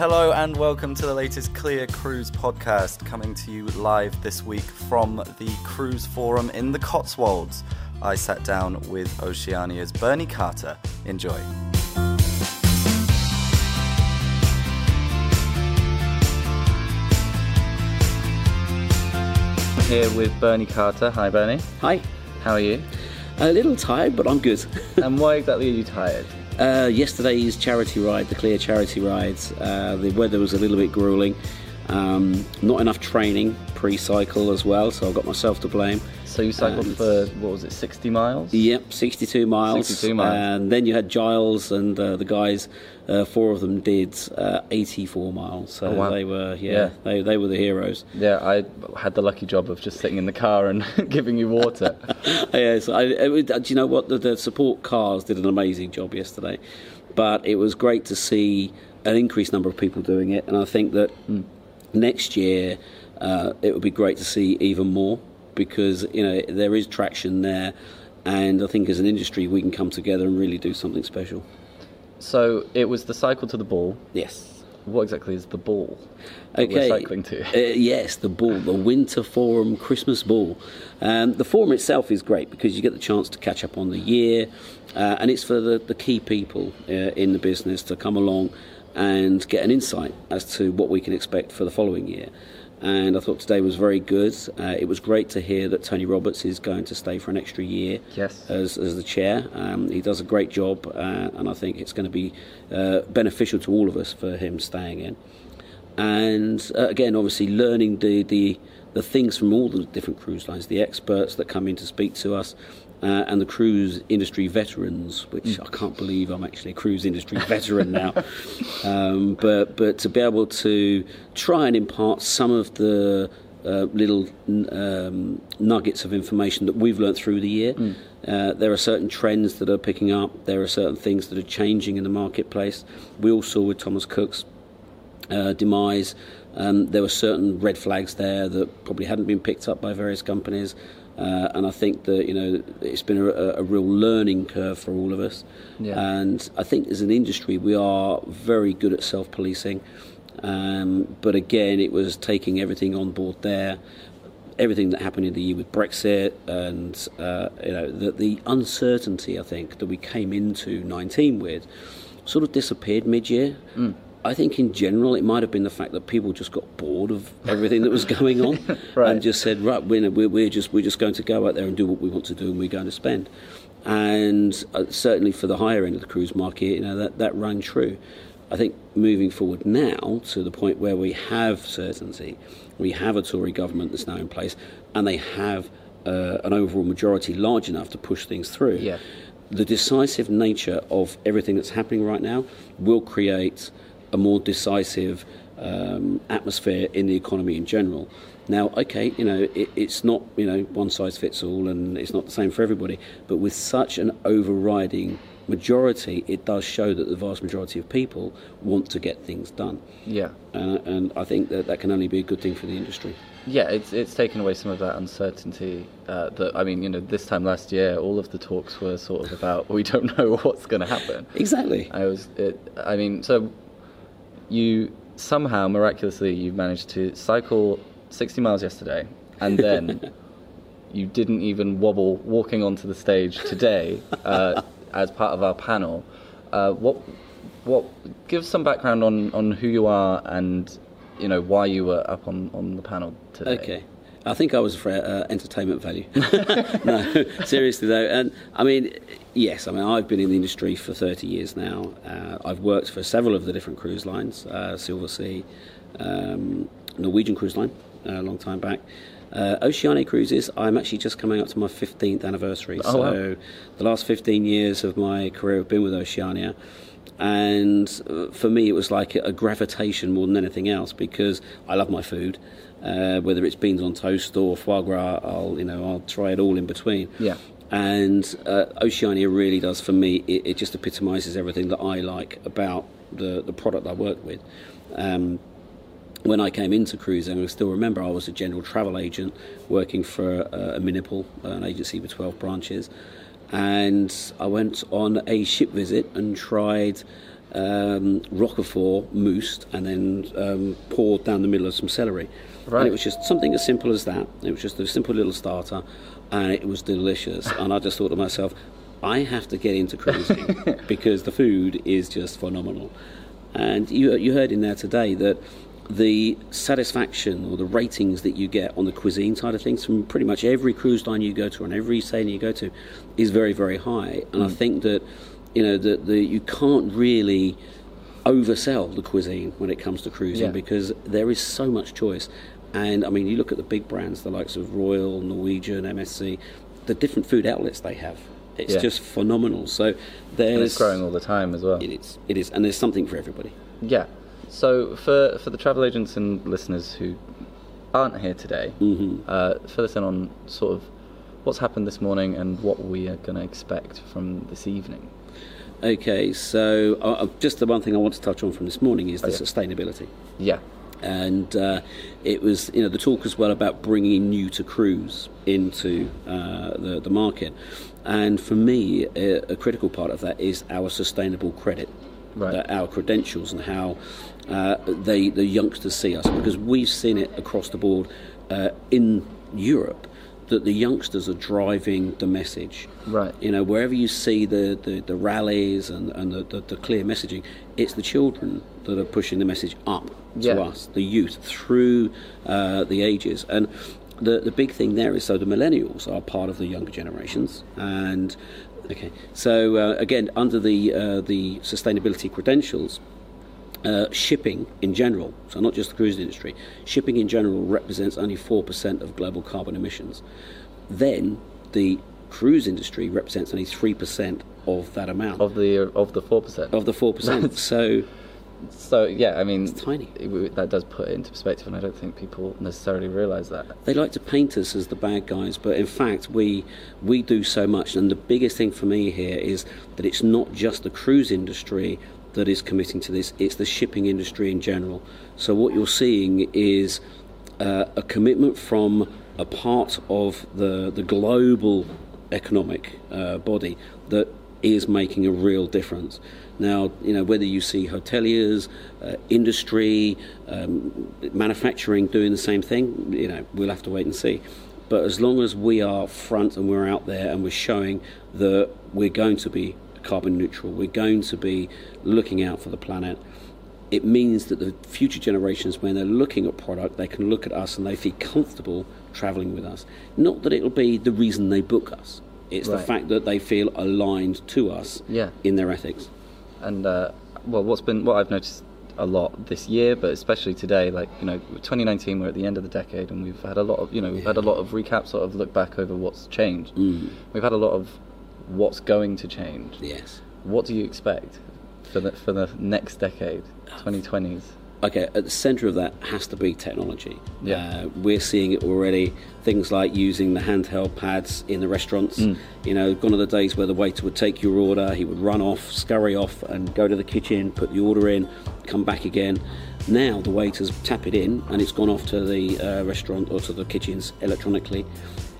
Hello and welcome to the latest CLIA Cruise podcast, coming to you live this week from the Cruise Forum in the Cotswolds. I sat down with Oceania's Bernie Carter. Enjoy. I'm Here with Bernie Carter. Hi, Bernie. Hi. How are you? A little tired, but I'm good. and why exactly are you tired? Uh, yesterday's charity ride, the CLIA charity rides, uh, the weather was a little bit grueling. Um, not enough training pre-cycle as well, so I've got myself to blame. So you cycled And- for what was it, 60 miles? Yep, 62 miles. 62 miles. And then you had Giles and uh, the guys. Uh, four of them did uh, 84 miles. So Oh, wow. they were, yeah, Yeah. They, they were the heroes. Yeah, I had the lucky job of just sitting in the car and giving you water. yeah, so I, it, do you know what? The, the support cars did an amazing job yesterday, but it was great to see an increased number of people doing it, and I think that next year uh, it would be great to see even more because you know there is traction there, and I think as an industry we can come together and really do something special. so it was the cycle to the ball. Yes. What exactly is the ball we're cycling to? Uh, yes, the ball, the Winter Forum Christmas Ball. Um, the forum itself is great because you get the chance to catch up on the year, uh, and it's for the, the key people uh, in the business to come along and get an insight as to what we can expect for the following year. And I thought today was very good. Uh, it was great to hear that Tony Roberts is going to stay for an extra year Yes. as, as the chair. Um, he does a great job, uh, and I think it's going to be uh, beneficial to all of us for him staying in and uh, again, obviously, learning the, the the things from all the different cruise lines, the experts that come in to speak to us, uh, and the cruise industry veterans, which I can't believe I'm actually a cruise industry veteran now. Um, but but to be able to try and impart some of the uh, little um, nuggets of information that we've learnt through the year. Uh, there are certain trends that are picking up. There are certain things that are changing in the marketplace. We all saw with Thomas Cook's uh, demise. Um, there were certain red flags there that probably hadn't been picked up by various companies, uh, and I think that you know it's been a, a real learning curve for all of us. Yeah. And I think as an industry we are very good at self-policing, um, but again it was taking everything on board there. Everything that happened in the year with Brexit and uh, you know the, the uncertainty I think that we came into 19 with sort of disappeared mid-year. I think in general it might have been the fact that people just got bored of everything that was going on Right. and just said, right, we're, we're, just we're just going to go out there and do what we want to do and we're going to spend. And uh, certainly for the higher end of the cruise market, you know that that rang true. I think moving forward now to the point where we have certainty, we have a Tory government that's now in place, and they have uh, an overall majority large enough to push things through Yeah. the decisive nature of everything that's happening right now will create a more decisive um, atmosphere in the economy in general. Now, okay, you know, it, it's not, you know, one size fits all and it's not the same for everybody, but with such an overriding majority, it does show that the vast majority of people want to get things done. yeah. Uh, and I think that that can only be a good thing for the industry. Yeah, it's it's taken away some of that uncertainty. Uh, that I mean, you know, this time last year, all of the talks were sort of about we don't know what's going to happen. Exactly. I was, it, I mean, so you somehow miraculously you've managed to cycle 60 miles yesterday, and then you didn't even wobble walking onto the stage today uh, as part of our panel. Uh, what, what? Give some background on, on who you are and you know why you were up on, on the panel today. Okay. I think I was for uh, entertainment value. no, seriously though, and I mean, yes, I mean I've been in the industry for 30 years now. Uh, I've worked for several of the different cruise lines, uh, Silversea, um, Norwegian Cruise Line, uh, a long time back. Uh, Oceania Cruises, I'm actually just coming up to my 15th anniversary. Oh, so wow. the last 15 years of my career have been with Oceania. And uh, for me, it was like a gravitation more than anything else because I love my food. Uh, whether it's beans on toast or foie gras, I'll you know I'll try it all in between. Yeah. And uh, Oceania really does for me. It, it just epitomises everything that I like about the the product I work with. Um, when I came into cruising, I still remember I was a general travel agent working for uh, a Minipol, an agency with 12 branches. And I went on a ship visit and tried um, roquefort moussed and then um, poured down the middle of some celery. Right. And it was just something as simple as that. It was just a simple little starter, and it was delicious. and I just thought to myself, I have to get into cruising because the food is just phenomenal. And you, you heard in there today that the satisfaction or the ratings that you get on the cuisine side of things from pretty much every cruise line you go to and every sailing you go to is very, very high. And I think that, you know, that the, you can't really oversell the cuisine when it comes to cruising Yeah. because there is so much choice. And I mean, you look at the big brands, the likes of Royal, Norwegian, MSC, the different food outlets they have. It's Yeah. just phenomenal. So there's And it's growing all the time as well. It is. It is, and there's something for everybody. Yeah. So for for the travel agents and listeners who aren't here today, Mhm. uh, fill us in on sort of what's happened this morning and what we are going to expect from this evening. Okay, so uh, uh, just the one thing I want to touch on from this morning is the Okay. sustainability. Yeah. and uh, it was you know the talk as well about bringing new to cruise into uh, the the market, and for me a, a critical part of that is our sustainable credit, Right. our credentials and how uh, they the youngsters see us because we've seen it across the board uh, in Europe that the youngsters are driving the message. Right. You know, wherever you see the, the, the rallies and, and the, the, the clear messaging, it's the children that are pushing the message up to Yeah. us, the youth, through uh, the ages. And the, the big thing there is so the millennials are part of the younger generations. And, okay, so uh, again, under the, uh, the sustainability credentials, uh, shipping in general, so not just the cruise industry, shipping in general represents only 4% of global carbon emissions. Then the cruise industry represents only 3% of that amount, Of the of the four percent. of the 4%. so So yeah, I mean, It's tiny. it that does put it into perspective, and I don't think people necessarily realise that. they like to paint us as the bad guys, but in fact, we we do so much. And the biggest thing for me here is that it's not just the cruise industry that is committing to this; it's the shipping industry in general. So what you're seeing is uh, a commitment from a part of the the global economic uh, body that is making a real difference. Now, you know, whether you see hoteliers, uh, industry, um, manufacturing doing the same thing, you know, we'll have to wait and see. But as long as we are front and we're out there and we're showing that we're going to be carbon neutral, we're going to be looking out for the planet, it means that the future generations, when they're looking at product, they can look at us and they feel comfortable travelling with us. Not that it'll be the reason they book us. It's the fact that they feel aligned to us Yeah. in their ethics. And uh, well, what's been what I've noticed a lot this year, but especially today, like you know, 2019, we're at the end of the decade, and we've had a lot of you know, we've had a lot of recaps, sort of look back over what's changed. Mm. We've had a lot of what's going to change. Yes. What do you expect for the for the next decade, 2020s? Okay, at the centre of that has to be technology. Yeah. Uh, we're seeing it already. Things like using the handheld pads in the restaurants. Mm. You know, gone are the days where the waiter would take your order, he would run off, scurry off, and go to the kitchen, put the order in, come back again. Now the waiters tap it in, and it's gone off to the uh, restaurant or to the kitchens electronically,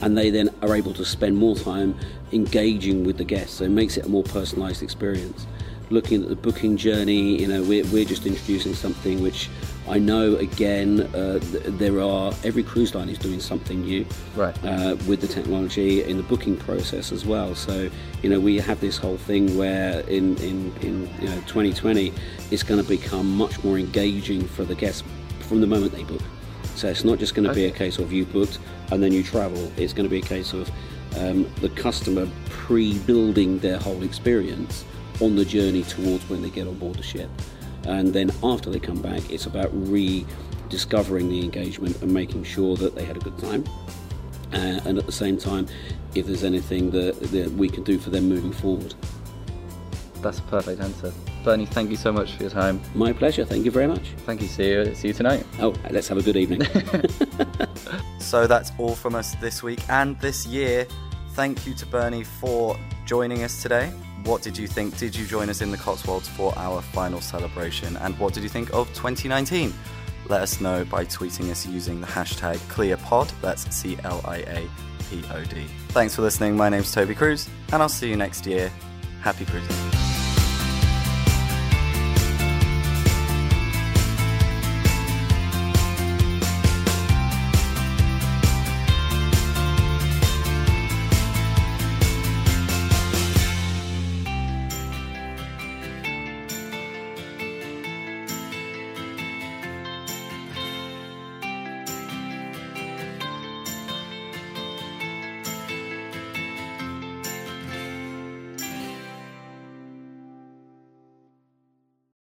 and they then are able to spend more time engaging with the guests. So it makes it a more personalised experience looking at the booking journey, you know, we're, we're just introducing something which I know again uh, th- there are every cruise line is doing something new Right. uh, with the technology in the booking process as well. So you know we have this whole thing where in in, in you know 2020 it's going to become much more engaging for the guests from the moment they book. So it's not just going to be a case of you booked and then you travel. It's going to be a case of um, the customer pre-building their whole experience on the journey towards when they get on board the ship. And then after they come back, it's about rediscovering the engagement and making sure that they had a good time. Uh, and at the same time, if there's anything that, that we can do for them moving forward. That's a perfect answer. Bernie, thank you so much for your time. My pleasure. Thank you very much. Thank you. See you. See you tonight. Oh, let's have a good evening. So that's all from us this week and this year. Thank you to Bernie for joining us today. What did you think? Did you join us in the Cotswolds for our final celebration? And what did you think of 2019? Let us know by tweeting us using the hashtag CLIAPod. That's C L I A P O D. Thanks for listening. My name's Toby Cruz, and I'll see you next year. Happy cruising.